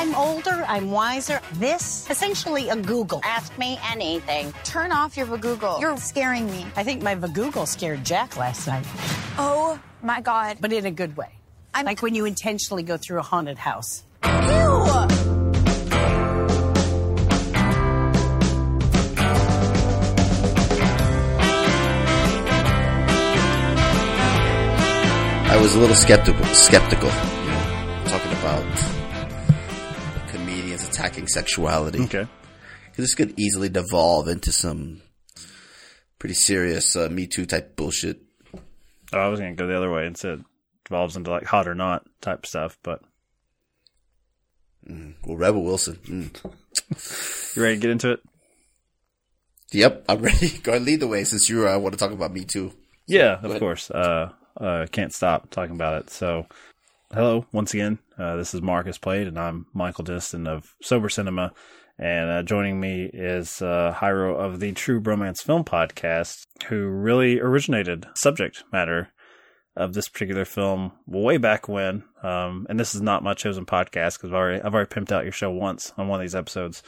I'm older, I'm wiser. This, essentially a Google. Ask me anything. Turn off your Google. You're scaring me. I think my Google scared Jack last night, Oh my god. but in a good way. I'm- like when you intentionally go through a haunted house. Ew! I was a little skeptical. Skeptical, you know, talking about comedians attacking sexuality. Okay. 'Cause this could easily devolve into some pretty serious uh, Me Too type bullshit. Oh, I was gonna go the other way and said devolves into like hot or not type stuff, but Well, Rebel Wilson. Mm. you ready to get into it? Yep, I'm ready. Go ahead, and lead the way since you uh, want to talk about Me Too. Yeah, of course. Uh, uh, can't stop talking about it. So, hello once again. Uh, this is Marcus Played, and I'm Michael Diston of Sober Cinema. And uh, joining me is uh, Hyro of the True Bromance Film Podcast, who really originated subject matter of this particular film way back when. Um, and this is not my chosen podcast because I've already I've already pimped out your show once on one of these episodes.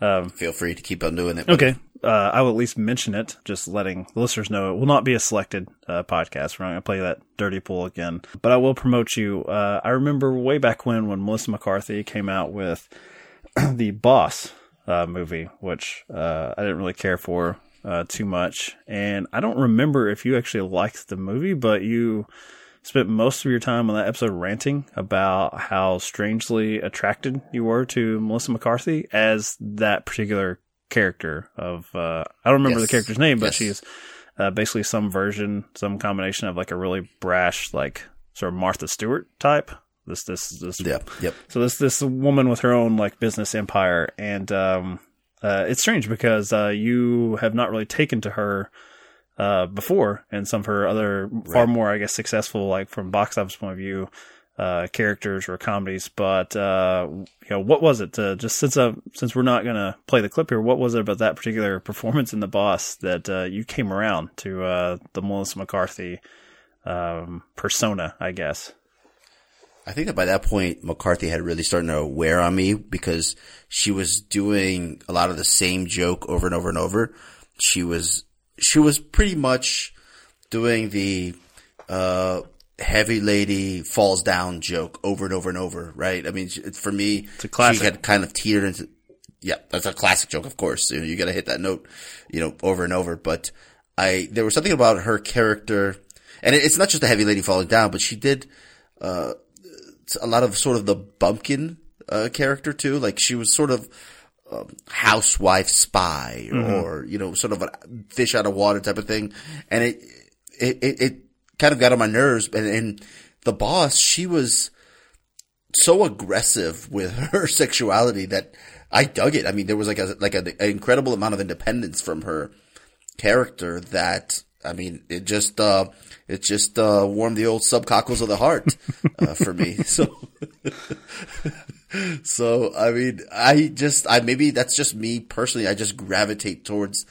Feel free to keep on doing it. Okay. Uh, I will at least mention it, just letting the listeners know it will not be a selected uh, podcast. We're not going to play that dirty pool again, but I will promote you. Uh, I remember way back when, when Melissa McCarthy came out with the Boss uh, movie, which uh, I didn't really care for uh, too much. And I don't remember if you actually liked the movie, but you spent most of your time on that episode ranting about how strangely attracted you were to Melissa McCarthy as that particular character of uh, I don't remember Yes. the character's name, but Yes. she's uh, basically some version, some combination of like a really brash, like sort of Martha Stewart type. This this this Yeah, yep. so this this woman with her own like business empire, and um, uh, it's strange because uh, you have not really taken to her uh, before, and some of her other far more, I guess, successful like from box office point of view, uh, characters or comedies. But uh, you know, what was it? Uh, just since uh, since we're not gonna play the clip here, what was it about that particular performance in The Boss that uh, you came around to uh, the Melissa McCarthy um, persona? I guess. I think that by that point, McCarthy had really started to wear on me because she was doing a lot of the same joke over and over and over. She was, she was pretty much doing the, uh, heavy lady falls down joke over and over and over, right? I mean, for me, it's a classic. she had kind of teetered into, yeah, that's a classic joke, of course. You, know, you gotta hit that note, you know, over and over. But I, there was something about her character, and it, it's not just the heavy lady falling down, but she did, a lot of sort of the bumpkin uh, character too. Like she was sort of um, housewife spy or you know sort of a fish out of water type of thing, and it it it, it kind of got on my nerves. And, and the boss, she was so aggressive with her sexuality that I dug it. I mean, there was like a like a, an incredible amount of independence from her character that I mean, it just uh, it just uh, warmed the old subcockles of the heart uh, for me. So, so I mean, I just I maybe that's just me personally. I just gravitate towards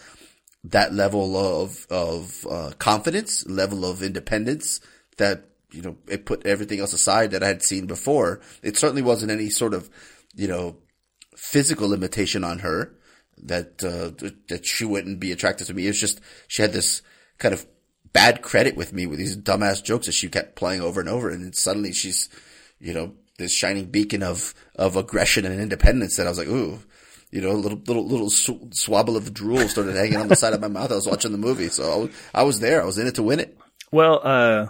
that level of of uh, confidence, level of independence that you know it put everything else aside that I had seen before. It certainly wasn't any sort of you know physical limitation on her that uh, that she wouldn't be attracted to me. It's just she had this kind of bad credit with me with these dumbass jokes that she kept playing over and over, and suddenly she's you know this shining beacon of of aggression and independence that I was like, ooh. You know, a little little little sw- swabble of drool started hanging on the side of my mouth. I was watching the movie, so I was, I was there. I was in it to win it. Well, uh,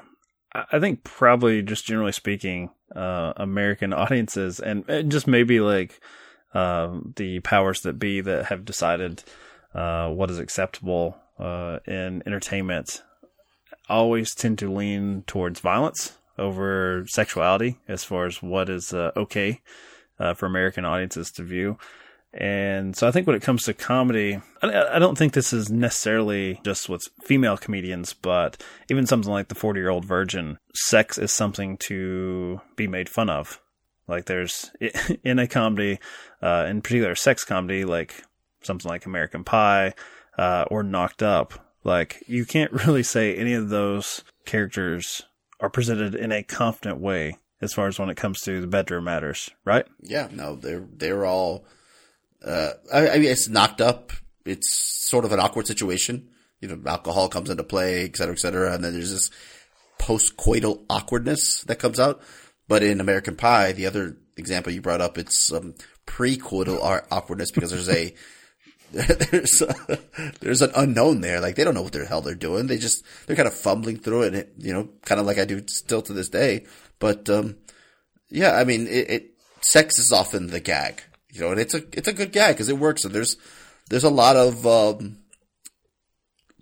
I think probably just generally speaking, uh, American audiences and and just maybe like um, the powers that be that have decided uh, what is acceptable uh, in entertainment always tend to lean towards violence over sexuality as far as what is uh, okay uh, for American audiences to view. And so I think when it comes to comedy, I, I don't think this is necessarily just with female comedians, but even something like the 40 year old virgin, sex is something to be made fun of. Like there's in a comedy, uh, in particular sex comedy, like something like American Pie, uh, or Knocked Up, like you can't really say any of those characters are presented in a confident way as far as when it comes to the bedroom matters, right? Yeah, no, they're they're all. Uh, I, I mean, it's knocked up. It's sort of an awkward situation. You know, alcohol comes into play, et cetera, et cetera, and then there's this post-coital awkwardness that comes out. But in American Pie, the other example you brought up, it's um, pre-coital awkwardness because there's a there's a, there's an unknown there. Like they don't know what the hell they're doing. They just they're kind of fumbling through it. It you know, kind of like I do still to this day. But um, yeah, I mean, it, it sex is often the gag, you know, and it's a it's a good gag because it works. And there's there's a lot of um,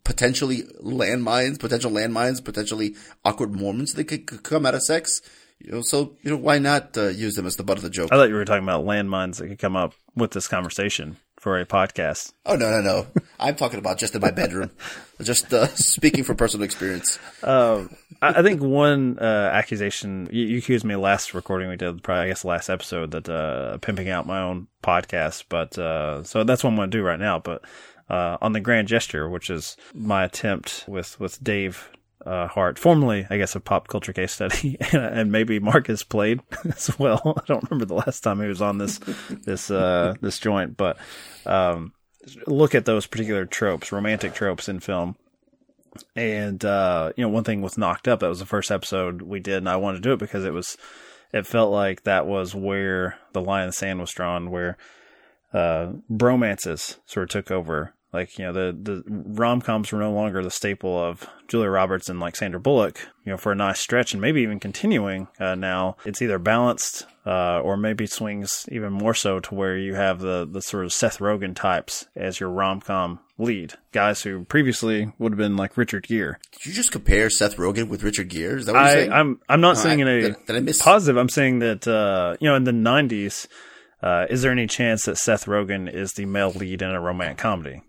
potentially landmines, potential landmines, potentially awkward moments that could, could come out of sex. You know, so you know, why not uh, use them as the butt of the joke? I thought you were talking about landmines that could come up with this conversation for a podcast. Oh no, no, no! I'm talking about just in my bedroom, just uh, speaking from personal experience. Uh, I think one uh, accusation you, you, accused me last recording we did, probably I guess last episode that uh, pimping out my own podcast, but uh, so that's what I'm going to do right now. But uh, on the grand gesture, which is my attempt with with Dave uh, formerly, I guess, a pop culture case study, and, maybe Mark has played as well. I don't remember the last time he was on this this uh, this joint, but um, look at those particular tropes, romantic tropes in film. And uh, you know, one thing with Knocked Up, that was the first episode we did, and I wanted to do it because it was, it felt like that was where the line in the sand was drawn, where uh, bromances sort of took over like, you know, the, the rom coms were no longer the staple of Julia Roberts and like Sandra Bullock, you know, for a nice stretch and maybe even continuing uh, now. It's either balanced uh, or maybe swings even more so to where you have the, the sort of Seth Rogen types as your rom com lead. Guys who previously would have been like Richard Gere. Did you just compare Seth Rogen with Richard Gere? Is that what you're I, saying? I'm, I'm not saying I- in a did- did I miss- positive. I'm saying that, uh, you know, in the 90s, uh, is there any chance that Seth Rogen is the male lead in a romantic comedy?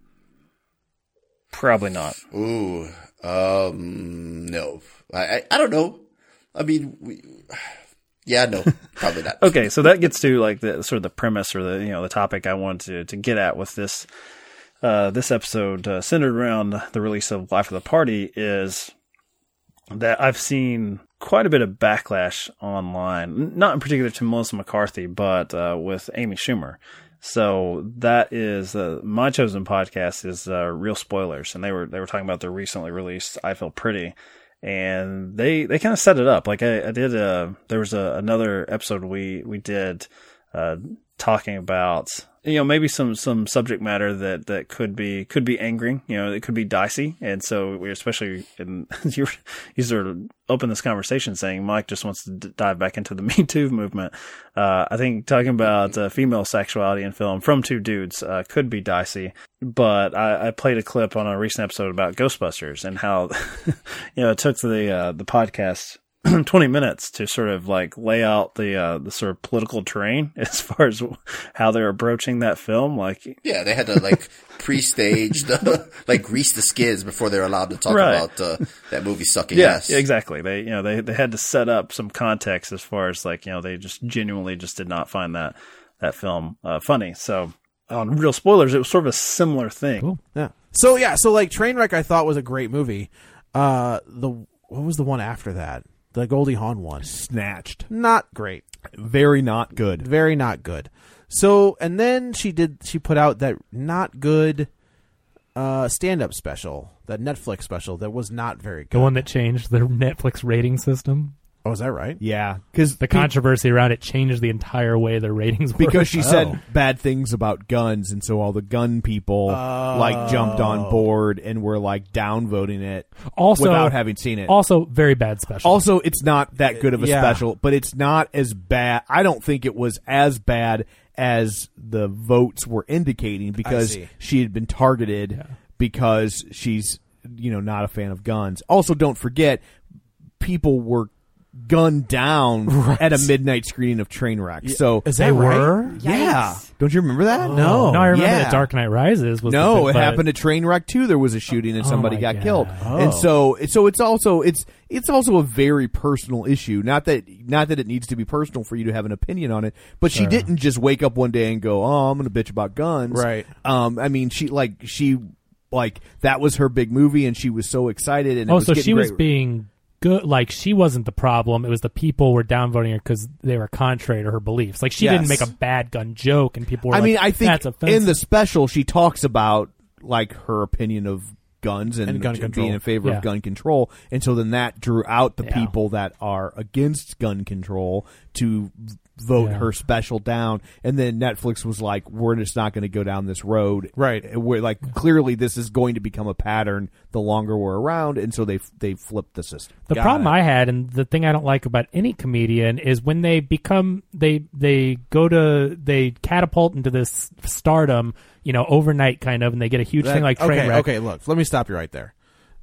Probably not. Ooh, um, no. I, I, I don't know. I mean, we, yeah, no, probably not. Okay, so that gets to like the sort of the premise or the you know the topic I wanted to to get at with this uh, this episode uh, centered around the release of Life of the Party is that I've seen quite a bit of backlash online, not in particular to Melissa McCarthy, but uh, with Amy Schumer. So that is uh, my chosen podcast is uh, Real Spoilers, and they were they were talking about their recently released I Feel Pretty, and they they kind of set it up. Like I, I did, uh, there was a, another episode we we did uh, talking about you know maybe some some subject matter that that could be could be angering you know it could be dicey. And so we especially in you you sort of open this conversation saying Mike just wants to d- dive back into the Me Too movement. Uh, I think talking about uh, female sexuality in film from two dudes uh, could be dicey. But I, I played a clip on a recent episode about Ghostbusters and how you know it took the uh, the podcast 20 minutes to sort of like lay out the uh, the sort of political terrain as far as how they're approaching that film like Yeah, they had to like pre-stage the, like grease the skids before they're allowed to talk Right. about uh, that movie sucking yeah, ass. exactly they you know they they had to set up some context as far as like you know they just genuinely just did not find that that film uh, funny so on real spoilers it was sort of a similar thing Cool. Yeah. So yeah, so like Trainwreck, I thought was a great movie. Uh, the what was the one after that? The Goldie Hawn one. Snatched. Not great. Very not good. Very not good. So and then she did she put out that not good uh stand up special, that Netflix special that was not very good. The one that changed the Netflix rating system. Oh, is that right? Yeah, because The controversy around it changed the entire way the ratings because she Oh. said bad things about guns, and so all the gun people like jumped on oh. board and were like downvoting it Also- without having seen it. also very bad special. Also, it's not that good of a Yeah. special, but it's not as bad. I don't think it was as bad as the votes were indicating because see. she had been targeted because she's you know not a fan of guns. Also, don't forget people were gunned down at a midnight screening of Trainwreck. So Is that they right? were. yeah, don't you remember that? No. No, I remember Yeah. that Dark Knight Rises was No, the, it but- happened at Trainwreck too. There was a shooting and Oh somebody my got God. killed, Oh. and so so it's also it's it's also a very personal issue. Not that not that it needs to be personal for you to have an opinion on it, but she didn't just wake up one day and go, "Oh, I'm going to bitch about guns." Right. Um. I mean, she like she like that was her big movie, and she was so excited. And it Oh, so getting she was being good. Like she wasn't the problem. It was the people were downvoting her because they were contrary to her beliefs. Like she didn't make a bad gun joke, and people were I like, mean, I think that's offensive. in the special she talks about like her opinion of guns and, And gun being control. in favor Yeah. of gun control, and so then that drew out the Yeah. people that are against gun control to vote Yeah. her special down, and then Netflix was like, "We're just not going to go down this road." Right. We're like, clearly, this is going to become a pattern the longer we're around, and so they they flipped the system. The Got problem it. I had, and the thing I don't like about any comedian, is when they become they they go to they catapult into this stardom, you know, overnight kind of, and they get a huge That- thing like train okay, wreck. okay, look, let me stop you right there.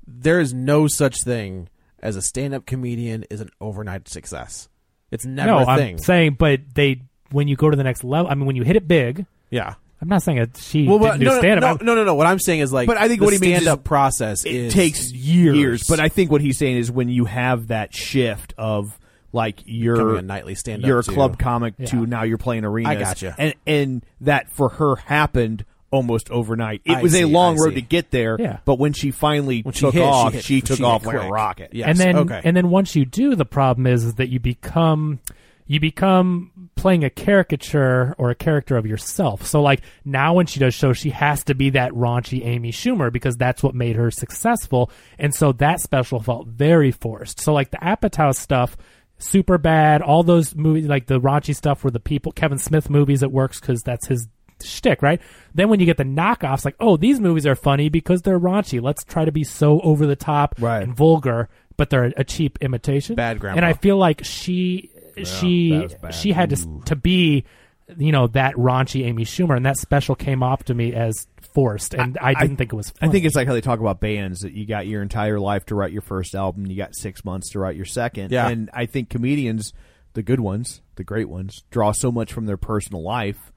There is no such thing as a stand-up comedian is an overnight success. It's never no, a thing. I'm saying, but they when you go to the next level, I mean, when you hit it big, yeah. I'm not saying that she Well, didn't do no, no, stand no, up. no, no, no. What I'm saying is like, But I think the what he means is stand-up process it is takes years. But I think what he's saying is when you have that shift of like your nightly stand-up you're a club comic to now you're playing arenas. I gotcha. And and that for her happened almost overnight. It I was a long I road see. to get there. Yeah. But when she finally When she took hit, she off, hit- she took she off hit like a rocket. Yes. and then okay. and then once you do, the problem is, is that you become you become playing a caricature or a character of yourself. So like now when she does shows, she has to be that raunchy Amy Schumer because that's what made her successful. And so that special felt very forced. So like the Apatow stuff, Superbad. All those movies, like the raunchy stuff, were the people Kevin Smith movies. It works because that's his shtick, right? Then when you get the knockoffs, like, oh, these movies are funny because they're raunchy. Let's try to be so over the top Right. and vulgar, but they're a cheap imitation. Bad grandpa. And I feel like she she was bad. she had to to be you know that raunchy Amy Schumer, and that special came off to me as forced, and I, didn't think it was. I think it's like how they talk about bands that you got your entire life to write your first album, you got six months to write your second. Yeah. And I think comedians, the good ones, the great ones, draw so much from their personal life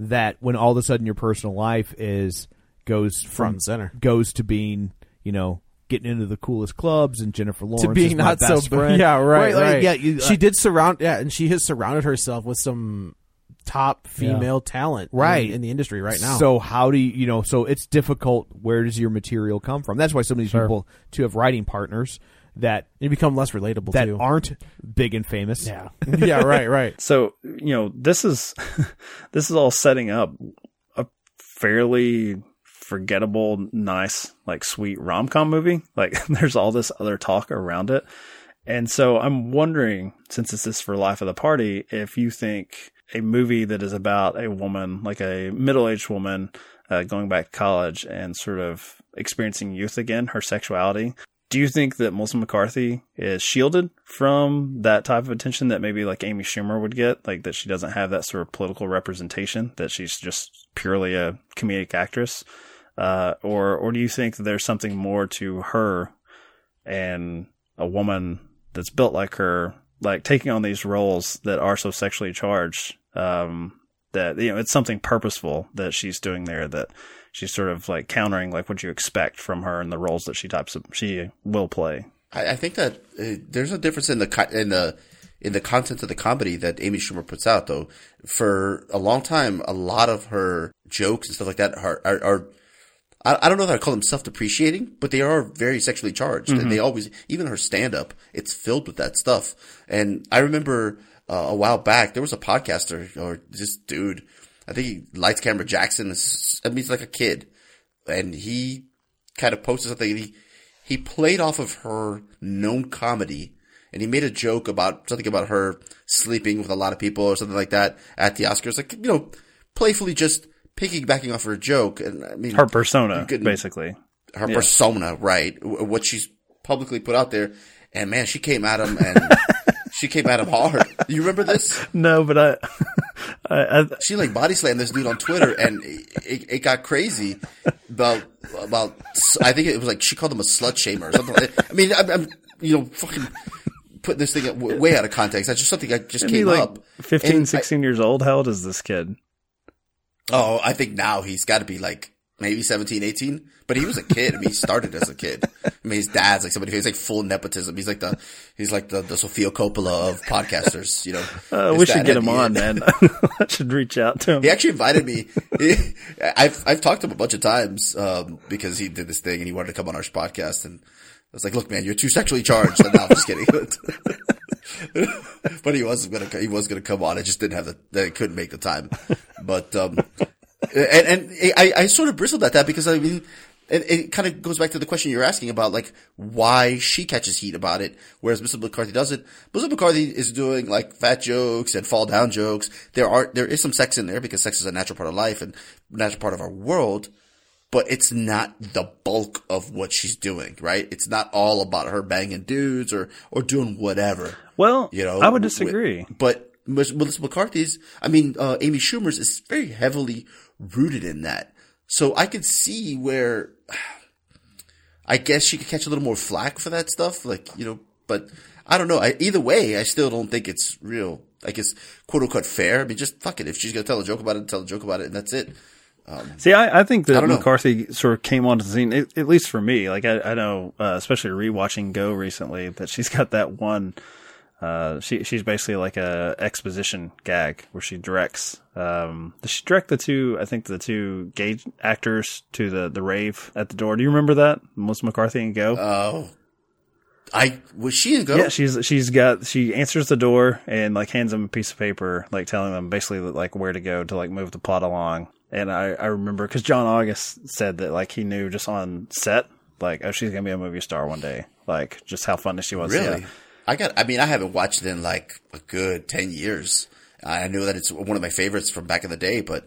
that when all of a sudden your personal life is goes from Front and center. goes to being, you know, getting into the coolest clubs and Jennifer Lawrence to being not so friend. yeah right like, right, yeah you, she uh, did surround yeah and she has surrounded herself with some top female talent in- Right. in, the industry right now So how do you, you know? So it's difficult. Where does your material come from? That's why some of these Sure. people to have writing partners that you become less relatable that too aren't big and famous. yeah. yeah right right So, you know, this is this is all setting up a fairly forgettable, nice, like sweet rom com movie. Like there's all this other talk around it. And so I'm wondering, since this is for Life of the Party, if you think a movie that is about a woman, like a middle aged woman, uh, going back to college and sort of experiencing youth again, her sexuality, do you think that Melissa McCarthy is shielded from that type of attention that maybe like Amy Schumer would get? Like that she doesn't have that sort of political representation, that she's just purely a comedic actress? Uh, or, or do you think that there's something more to her and a woman that's built like her, like taking on these roles that are so sexually charged? Um, that, you know, it's something purposeful that she's doing there that she's sort of like countering like what you expect from her and the roles that she types of, she will play. I, I think that uh, there's a difference in the in the in the content of the comedy that Amy Schumer puts out. Though for a long time, a lot of her jokes and stuff like that are are. are I I don't know if I call them self-depreciating, but they are very sexually charged, and they always, even her stand-up, it's filled with that stuff. And I remember uh, a while back there was a podcaster or this dude, I think he lights camera Jackson. Is, I mean, he's like a kid, and he kind of posted something. And he he played off of her known comedy, and he made a joke about something about her sleeping with a lot of people or something like that at the Oscars. Like you know, playfully just piggybacking off her joke. And I mean, Her persona, basically. her persona, right? What she's publicly put out there. And man, she came at him and she came at him hard. You remember this? No, but I, I, I She like body slammed this dude on Twitter and it, it, it got crazy about, about, I think it was like she called him a slut shamer or something like I mean, I'm, I'm, you know, fucking putting this thing way out of context. That's just something that just he came like up. 15, And I- 16 years old. How old is this kid? Oh, I think now he's got to be like maybe 17, 18. But he was a kid. I mean, he started as a kid. I mean, his dad's like somebody. He's like full nepotism. He's like the he's like the, the Sofia Coppola of podcasters. You know, Uh, we should get him on, man. I should reach out to him. He actually invited me. He- I've I've talked to him a bunch of times um, because he did this thing and he wanted to come on our podcast and I was like, look, man, you're too sexually charged. And no, I'm just kidding. but he was gonna he was gonna come on. I just didn't have the I couldn't make the time. But um, and and I I sort of bristled at that because I mean. It, it kind of goes back to the question you're asking about, like, why she catches heat about it, whereas Mr. McCarthy doesn't. Mr. McCarthy is doing, like, fat jokes and fall down jokes. There are, there is some sex in there because sex is a natural part of life and natural part of our world but it's not the bulk of what she's doing, right? It's not all about her banging dudes or, or doing whatever. Well, You know, I would with- disagree. but Ms- Melissa McCarthy's, I mean, uh, Amy Schumer's is very heavily rooted in that. So I could see where I guess she could catch a little more flack for that stuff, like, you know, but I don't know. I, either way, I still don't think it's real. I guess quote unquote fair. I mean, just fuck it. If she's gonna tell a joke about it, tell a joke about it, and that's it. See, I, I think I that know. McCarthy sort of came onto the scene, at, at least for me. Like, I, I know, uh, especially rewatching Go recently, that she's got that one. Uh, she she's basically like a exposition gag where she directs. Um, does she direct the two? I think the two gay actors to the the rave at the door. Do you remember that Melissa McCarthy and Go? Oh, I was she in Go? Yeah, she's she's got she answers the door and like hands them a piece of paper, like telling them basically like where to go to like move the plot along. And I I remember because John August said that like he knew just on set like oh she's gonna be a movie star one day, like just how funny she was. Really? Yeah. I got. I mean, I haven't watched it in like a good ten years. I know that it's one of my favorites from back in the day, but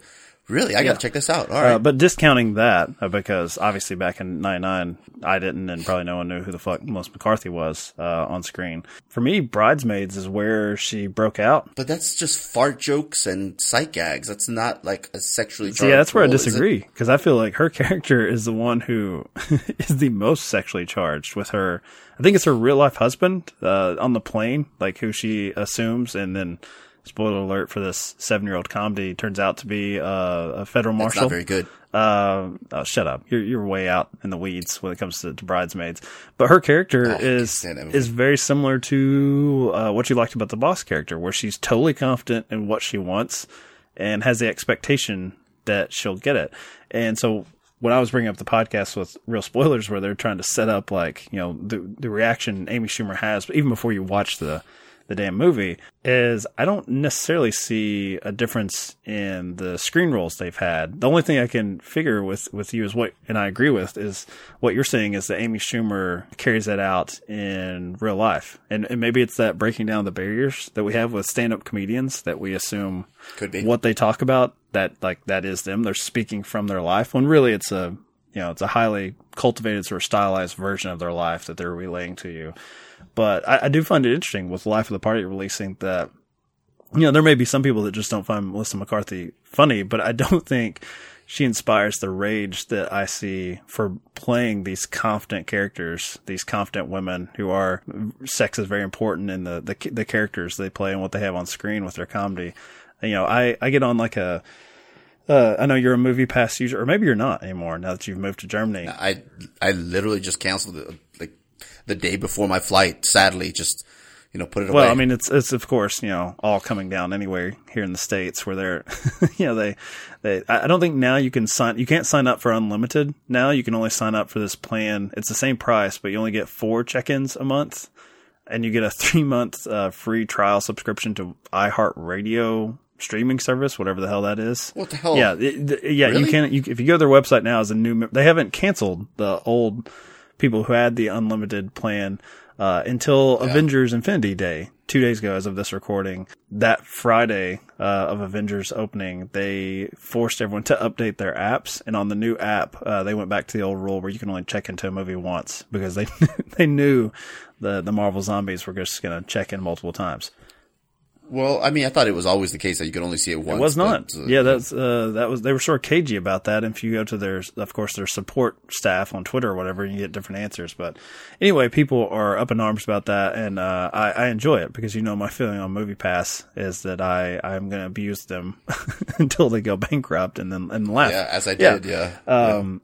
really, I got to check this out. All right. Uh, but discounting that, uh, because obviously back in '99, I didn't, and probably no one knew who the fuck Melissa McCarthy was uh, on screen. For me, Bridesmaids is where she broke out. but that's just fart jokes and sight gags. That's not like a sexually. See, yeah, that's where I role, is it? disagree because I feel like her character is the one who is the most sexually charged with her. I think it's her real life husband uh, on the plane, like who she assumes, and then spoiler alert for this seven year old comedy turns out to be uh, a federal It's marshal. not very good. Uh, oh, shut up. You're, you're way out in the weeds when it comes to, to bridesmaids. But her character Oh, is, stand that movie. is very similar to, uh, what you liked about the boss character, where she's totally confident in what she wants and has the expectation that she'll get it. And so when I was bringing up the podcast with real spoilers, where they're trying to set up like, you know, the, the reaction Amy Schumer has, but even before you watch the, the damn movie is I don't necessarily see a difference in the screen roles they've had. The only thing I can figure with, with you is what, and I agree with, is what you're saying is that Amy Schumer carries that out in real life. And, and maybe it's that breaking down the barriers that we have with stand up comedians that we assume Could be. what they talk about that like that is them. They're speaking from their life when really it's a, you know, it's a highly cultivated sort of stylized version of their life that they're relaying to you. But I, I do find it interesting with Life of the Party releasing that, you know, there may be some people that just don't find Melissa McCarthy funny, but I don't think she inspires the rage that I see for playing these confident characters, these confident women who are sex is very important in the, the, the characters they play and what they have on screen with their comedy. You know, I, I get on like a, uh, I know you're a movie pass user, or maybe you're not anymore now that you've moved to Germany. I I literally just canceled the day before my flight. Sadly, just you know put it away. Well, I mean, it's it's of course you know all coming down anyway here in the states where they're, you know, they they. I don't think now you can sign. You can't sign up for unlimited now. You can only sign up for this plan. It's the same price, but you only get four check-ins a month, and you get a three month uh, free trial subscription to iHeartRadio streaming service, whatever the hell that is. What the hell? Yeah, it- th- yeah. You can. You, if you go to their website now as a new, they haven't canceled the old people who had the unlimited plan uh, until Avengers Infinity Day, two days ago, as of this recording. That Friday uh, of Avengers opening, they forced everyone to update their apps, and on the new app, uh, they went back to the old rule where you can only check into a movie once because they they knew the the Marvel zombies were just going to check in multiple times. Well, I mean, I thought it was always the case that you could only see it once. It was not. but, uh, yeah, that's uh, that was. They were sort of cagey about that. And if you go to their, of course, their support staff on Twitter or whatever, you get different answers. But anyway, people are up in arms about that, and uh, I, I enjoy it because you know my feeling on Movie Pass is that I I'm going to abuse them until they go bankrupt and then and laugh. yeah, as I did. Yeah. Um,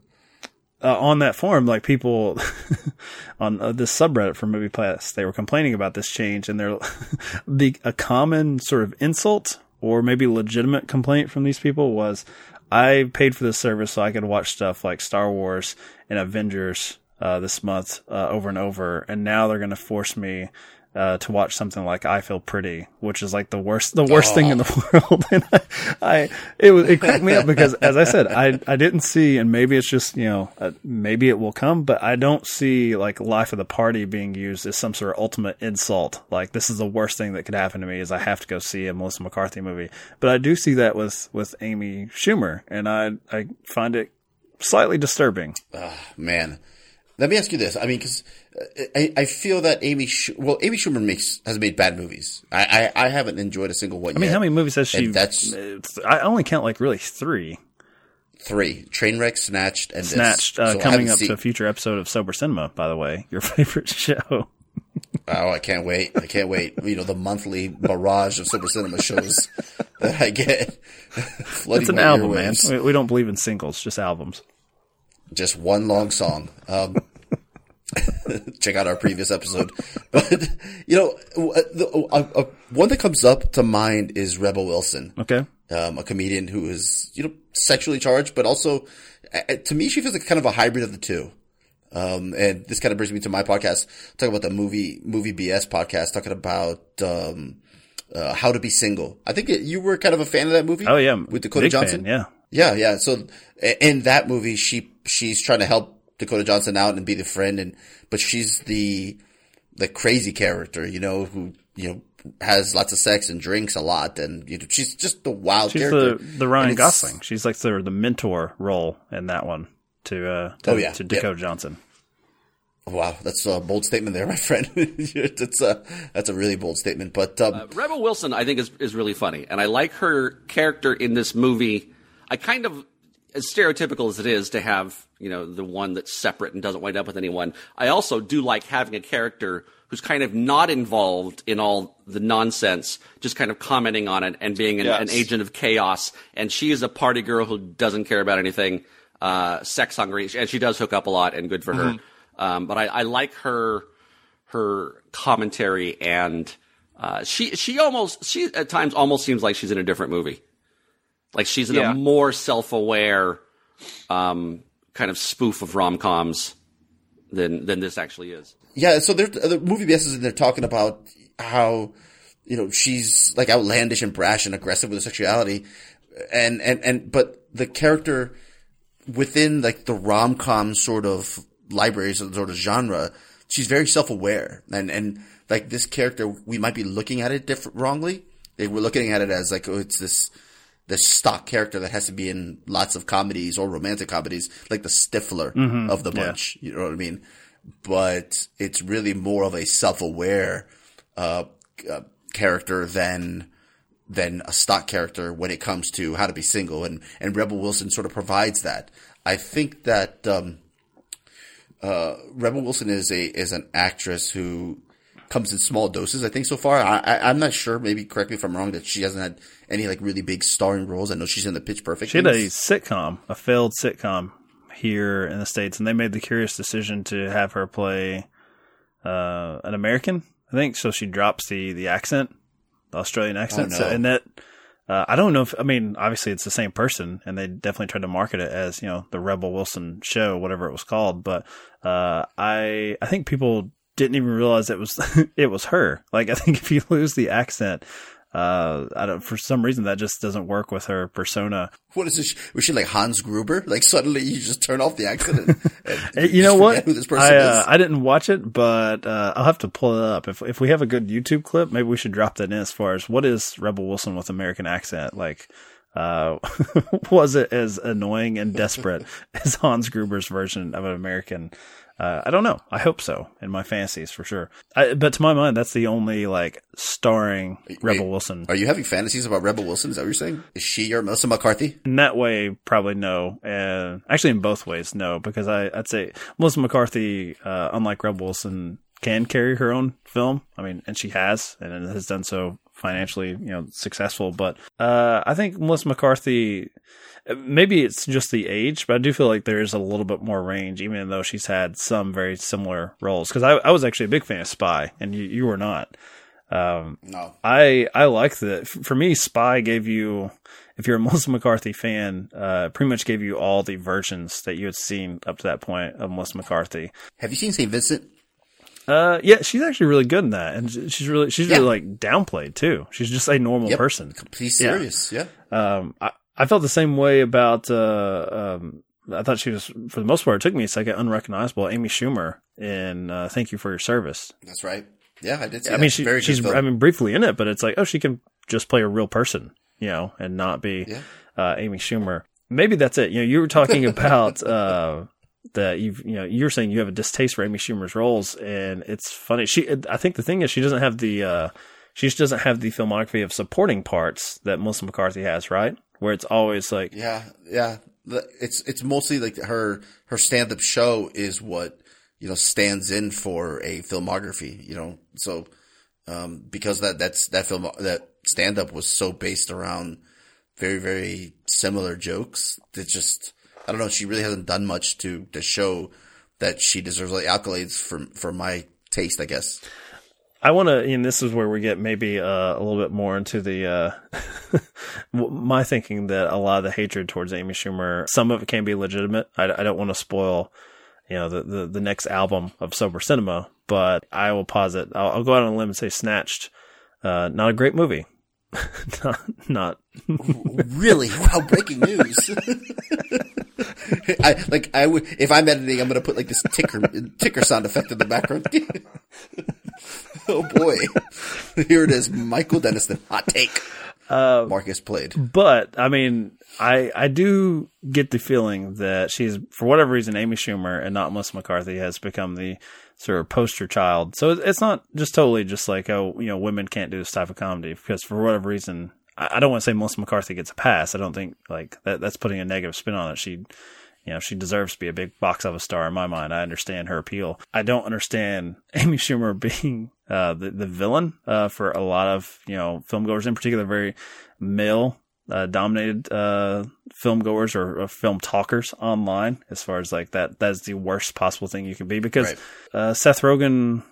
uh, on that forum, like people on uh, this subreddit for Movie Pass, they were complaining about this change, and they're the a common sort of insult or maybe legitimate complaint from these people was, "I paid for this service so I could watch stuff like Star Wars and Avengers." uh, this month uh, over and over, and now they're going to force me uh, to watch something like I Feel Pretty, which is like the worst, the worst thing in the world. and I, I, it was, it cracked me up because, as I said, I, I didn't see, and maybe it's just, you know, uh, maybe it will come, but I don't see like Life of the Party being used as some sort of ultimate insult. Like this is the worst thing that could happen to me is I have to go see a Melissa McCarthy movie. But I do see that with, with Amy Schumer, and I, I find it slightly disturbing. Ah, man, let me ask you this. I mean, because I, I feel that Amy, Sch- well, Amy Schumer makes has made bad movies. I, I, I haven't enjoyed a single one. I mean, yet. how many movies has she? And that's I only count like really three. three: Trainwreck, Snatched, and. Snatched uh, So coming up seen- to a future episode of Sober Cinema. By the way, your favorite show. Oh, I can't wait! I can't wait! You know, the monthly barrage of Sober Cinema shows that I get. It's an album, man. We, we don't believe in singles, just albums. just one long song. Um, check out our previous episode. But you know, uh, the, uh, uh, one that comes up to mind is Rebel Wilson, Okay. um, a comedian who is you know sexually charged, but also uh, to me she feels like kind of a hybrid of the two. Um, and this kind of brings me to my podcast, talking about the movie movie BS podcast, talking about um, uh, how to be single. I think it, you were kind of a fan of that movie. Oh yeah, with Dakota Big fan, Johnson. yeah. Yeah, yeah. So in that movie, she she's trying to help Dakota Johnson out and be the friend, and but she's the the crazy character, you know, who you know has lots of sex and drinks a lot, and you know, she's just the wild She's character. the the Ryan Gosling. She's like the the mentor role in that one to uh to, Oh, yeah. to Yep. Dakota Johnson. Wow, that's a bold statement there, my friend. that's a that's a really bold statement. But um, Rebel Wilson, I think, is is really funny, and I like her character in this movie. I kind of, as stereotypical as it is to have, you know, the one that's separate and doesn't wind up with anyone. I also do like having a character who's kind of not involved in all the nonsense, just kind of commenting on it and being an, Yes. an agent of chaos. And she is a party girl who doesn't care about anything, uh, sex hungry, and she does hook up a lot, and good for her. Um, but I, I like her her commentary and uh, she she almost she at times almost seems like she's in a different movie, like she's in Yeah. a more self aware um, kind of spoof of rom coms than than this actually is. Yeah, so they're, the movie BS is they're talking about how you know she's like outlandish and brash and aggressive with her sexuality, and and and but the character within like the rom com sort of libraries sort of genre, she's very self aware and and like this character we might be looking at it different wrongly. Like, we're looking at it as like oh it's this this stock character that has to be in lots of comedies or romantic comedies, like the Stifler of the bunch. You know what I mean? But it's really more of a self-aware uh, uh, character than than a stock character when it comes to how to be single, and and Rebel Wilson sort of provides that. I think that um, uh, Rebel Wilson is a is an actress who comes in small doses. I think so far. I, I'm not sure. Maybe correct me if I'm wrong. That she hasn't had any like really big starring roles. I know she's in the Pitch Perfect. She had a sitcom, a failed sitcom here in the states, and they made the curious decision to have her play uh, an American. I think so. She drops the the accent, the Australian accent, so, no. and that. Uh, I don't know if I mean obviously it's the same person, and they definitely tried to market it as you know the Rebel Wilson show, whatever it was called. But uh, I I think people didn't even realize it was it was her. Like I think if you lose the accent, uh, I don't for some reason that just doesn't work with her persona. What is this? Was she like Hans Gruber? Like suddenly you just turn off the accent and, and You know what? Who this person I, uh, is? I didn't watch it, but uh, I'll have to pull it up. If if we have a good YouTube clip, maybe we should drop that in as far as what is Rebel Wilson with American accent like. Uh, was it as annoying and desperate as Hans Gruber's version of an American? Uh, I don't know. I hope so in my fantasies for sure. I, but to my mind, that's the only like starring Rebel Wilson. Are you having fantasies about Rebel Wilson? Is that what you're saying? Is she your Melissa McCarthy? In that way, probably no. Actually, in both ways, no, because I, I'd say Melissa McCarthy, uh, unlike Rebel Wilson, can carry her own film. I mean, and she has, and has done so financially, you know, successful. But uh, I think Melissa McCarthy, maybe it's just the age, but I do feel like there is a little bit more range, even though she's had some very similar roles. Because I, I was actually a big fan of Spy, and you, you were not. Um, No. I I like that. For me, Spy gave you if you're a Melissa McCarthy fan, uh, pretty much gave you all the versions that you had seen up to that point of Melissa McCarthy. Have you seen St. Vincent? Uh, yeah, she's actually really good in that, and she's really she's Yeah. really like downplayed too. She's just a normal Yep. person. He's serious. Yeah. Um, I, I felt the same way about. Uh, um, I thought she was, for the most part, it took me a second, unrecognizable. Amy Schumer in uh, "Thank You for Your Service." That's right. Yeah, I did see I that. mean, she, Very she's. I mean briefly in it, but it's like, oh, she can just play a real person, you know, and not be Yeah. uh, Amy Schumer. Maybe that's it. You know, you were talking about uh, that you've you know you're saying you have a distaste for Amy Schumer's roles, and it's funny. She, I think the thing is she doesn't have the uh, she just doesn't have the filmography of supporting parts that Melissa McCarthy has, right? Where it's always like, Yeah, yeah. It's it's mostly like her her stand up show is what you know stands in for a filmography. You know, so um, because that that's that film that stand up was so based around very very similar jokes that just I don't know. She really hasn't done much to to show that she deserves like accolades for for my taste. I guess. I want to, and this is where we get maybe uh, a little bit more into the uh, my thinking that a lot of the hatred towards Amy Schumer, some of it can be legitimate. I, I don't want to spoil, you know, the, the the next album of Sober Cinema, but I will posit. I'll, I'll go out on a limb and say Snatched, uh, not a great movie. not, not Really? Wow! Breaking news. I like. I would if I'm editing, I'm gonna put like this ticker ticker sound effect in the background. oh boy! Here it is. Michael Denniston. Hot take. Uh, Marcus played. but I mean, I I do get the feeling that she's for whatever reason Amy Schumer and not Melissa McCarthy has become the sort of poster child. So it's not just totally just like oh you know women can't do this type of comedy because for whatever reason I, don't want to say Melissa McCarthy gets a pass. I don't think like that that's putting a negative spin on it. She you know, she deserves to be a big box office star in my mind. I understand her appeal. I don't understand Amy Schumer being uh, the the villain uh, for a lot of you know filmgoers, in particular, very male uh, dominated uh, film goers or, or film talkers online. As far as like that, that's the worst possible thing you can be because Right. uh, Seth Rogen.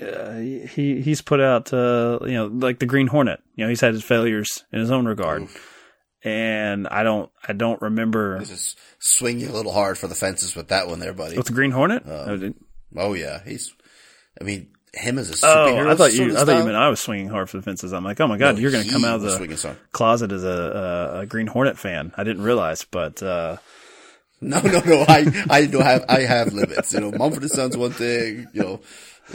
Uh, he he's put out uh, you know like the Green Hornet. You know he's had his failures in his own regard, and I don't I don't remember This is swinging a little hard for the fences with that one there, buddy. with the Green Hornet. Oh, Oh yeah, he's. I mean, him as a Oh, superhero. I thought you. I thought you meant I was swinging hard for the fences. I'm like, oh my god, No, you're going to come out of the closet as a, a, a Green Hornet fan. I didn't realize, but uh, No, no, no. I, I do have, I have limits. You know, Mumford and Sons one thing. You know,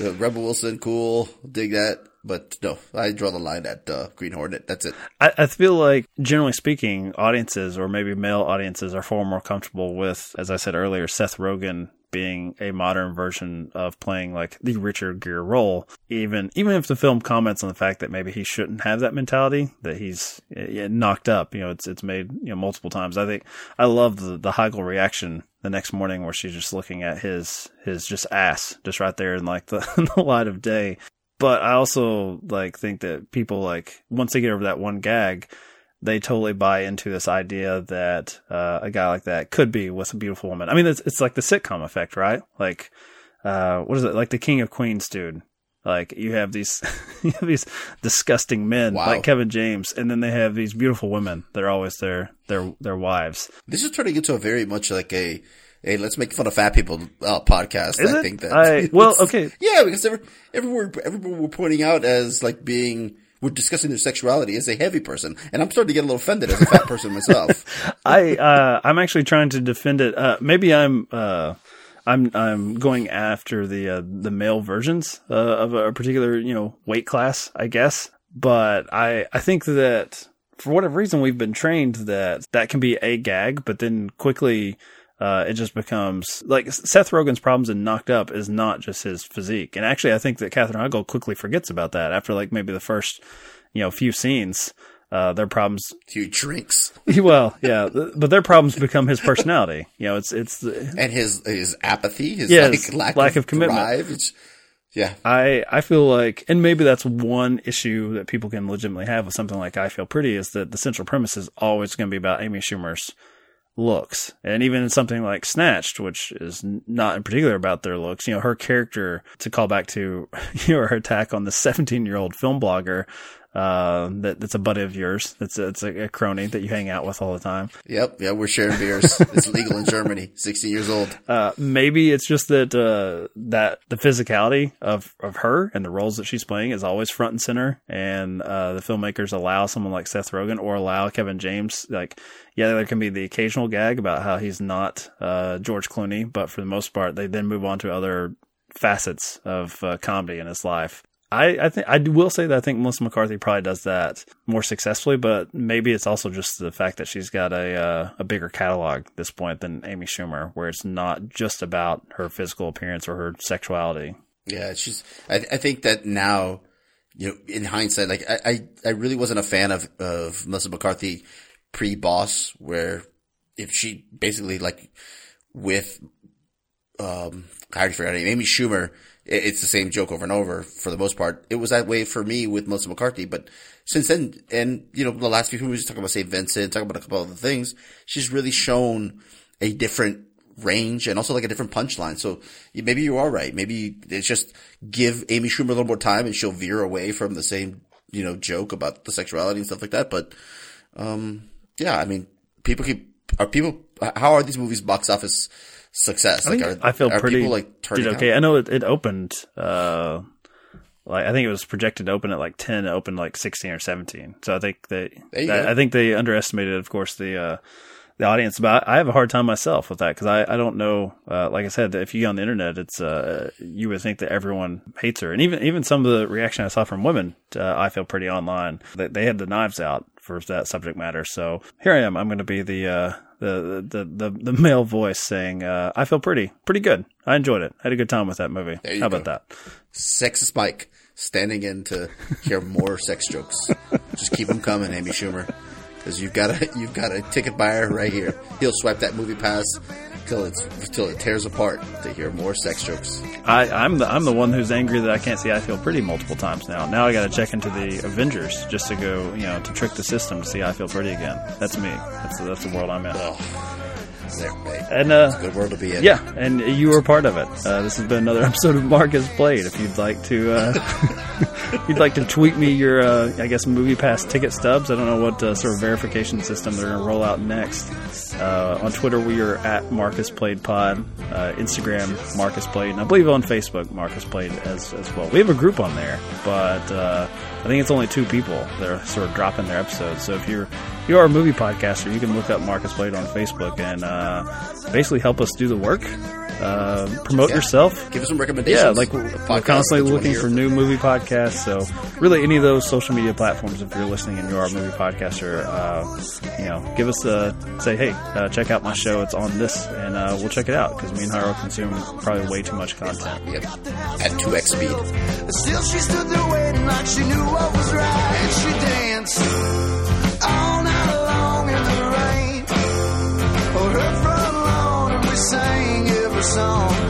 uh, Rebel Wilson, cool, dig that. But no, I draw the line at uh, Green Hornet. That's it. I, I feel like, generally speaking, audiences or maybe male audiences are far more comfortable with, as I said earlier, Seth Rogen being a modern version of playing like the Richard Gere role. Even even if the film comments on the fact that maybe he shouldn't have that mentality, that he's uh, knocked up. You know, it's it's made you know multiple times. I think I love the the Heigl reaction the next morning where she's just looking at his his just ass just right there in like the, in the light of day but I also like think that people like once they get over that one gag, they totally buy into this idea that uh, a guy like that could be with a beautiful woman. I mean, it's it's like the sitcom effect, right? Like, uh, what is it? Like the King of Queens, dude. Like you have these you have these disgusting men Wow. like Kevin James, and then they have these beautiful women. They're always their their their wives. This is turning into a very much like a, a let's make fun of fat people uh, podcast. Is I it? think that. I- well, okay. Yeah, because every, everyone, everyone we're pointing out as like being, we're discussing their sexuality as a heavy person. And I'm starting to get a little offended as a fat person myself. I uh, I'm actually trying to defend it. Uh, maybe I'm uh, I'm I'm going after the uh, the male versions uh, of a particular you know weight class, I guess. But I I think that for whatever reason we've been trained that that can be a gag, but then quickly. Uh, it just becomes like Seth Rogen's problems in Knocked Up is not just his physique, and actually, I think that Katherine Heigl quickly forgets about that after like maybe the first, you know, few scenes. Uh, their problems He drinks well, yeah, but their problems become his personality. You know, it's it's. the- and his, his apathy, his Yes, like, lack, lack of, of commitment. yeah. I I feel like, and maybe that's one issue that people can legitimately have with something like I Feel Pretty is that the central premise is always going to be about Amy Schumer's looks, and even in something like Snatched, which is not in particular about their looks, you know, her character to call back to your attack on the 17 year old film blogger. Uh, that, that's a buddy of yours. That's a, it's a, a crony that you hang out with all the time. Yep, yeah, we're sharing beers. it's legal in Germany. 16 years old. Uh, maybe it's just that uh, that the physicality of of her and the roles that she's playing is always front and center, and uh, the filmmakers allow someone like Seth Rogen or allow Kevin James. Like, yeah, there can be the occasional gag about how he's not uh, George Clooney, but for the most part, they then move on to other facets of uh, comedy in his life. I, I think I will say that I think Melissa McCarthy probably does that more successfully, but maybe it's also just the fact that she's got a uh, a bigger catalog at this point than Amy Schumer, where it's not just about her physical appearance or her sexuality. Yeah, she's. I, I think that now, you know, in hindsight, like I, I, I really wasn't a fan of of Melissa McCarthy pre Boss, where if she basically like with um, I already forgot her name, Amy Schumer. It- It's the same joke over and over for the most part. It was that way for me with Melissa McCarthy, but since then, and you know, the last few movies, talking about St. Vincent, talking about a couple other things, she's really shown a different range and also like a different punchline. So maybe you are right. Maybe it's just give Amy Schumer a little more time and she'll veer away from the same, you know, joke about the sexuality and stuff like that. But, um, yeah, I mean, people keep, are people, how are these movies box office success? I, think are, I feel are pretty people like did okay. out? I know it, it opened. Uh, like I think it was projected to open at like ten. It opened like sixteen or seventeen. So I think they. I. I think they underestimated, of course, the. Uh, the audience, but I have a hard time myself with that because I, I don't know. Uh, like I said, if you go on the internet, it's uh, you would think that everyone hates her, and even even some of the reaction I saw from women, uh, I feel pretty online. They, they had the knives out for that subject matter. So here I am. I'm going to be the uh, the, the the the male voice saying, uh, "I feel pretty pretty good. I enjoyed it. I had a good time with that movie. How about that?" Sexist Mike standing in to hear more sex jokes. Just keep them coming, Amy Schumer, because you've got a you've got a ticket buyer right here. He'll swipe that MoviePass till it's till it tears apart to hear more sex jokes. I, I'm the I'm the one who's angry that I can't see I feel pretty multiple times now. Now I got to check into the Avengers just to go, you know, to trick the system to see I feel pretty again. That's me. That's the, that's the world I'm in. And uh, Good world to be in. yeah, and you were part of it. Uh, this has been another episode of Marcus played. If you'd like to, uh, you'd like to tweet me your, uh, I guess, MoviePass ticket stubs. I don't know what uh, sort of verification system they're going to roll out next. Uh, on Twitter, we are at Marcus Played Pod. Uh, Instagram, Marcus Played, and I believe on Facebook, Marcus Played as as well. We have a group on there, but uh, I think it's only two people that are sort of dropping their episodes. So if you're you are a movie podcaster, you can look up Marcus Played on Facebook and uh, basically help us do the work. Uh, promote Yeah. yourself. Give us some recommendations. Yeah, like we're, we're constantly that you wanna looking for new movie podcasts. So really, any of those social media platforms, if you're listening and you are a movie podcaster, uh, you know, give us a say, hey, uh, check out my show. It's on this, and uh, we'll check it out because me and Hiro consume probably way too much content. Yep. At two x speed. Still, she stood there waiting like she knew what was right. And she danced song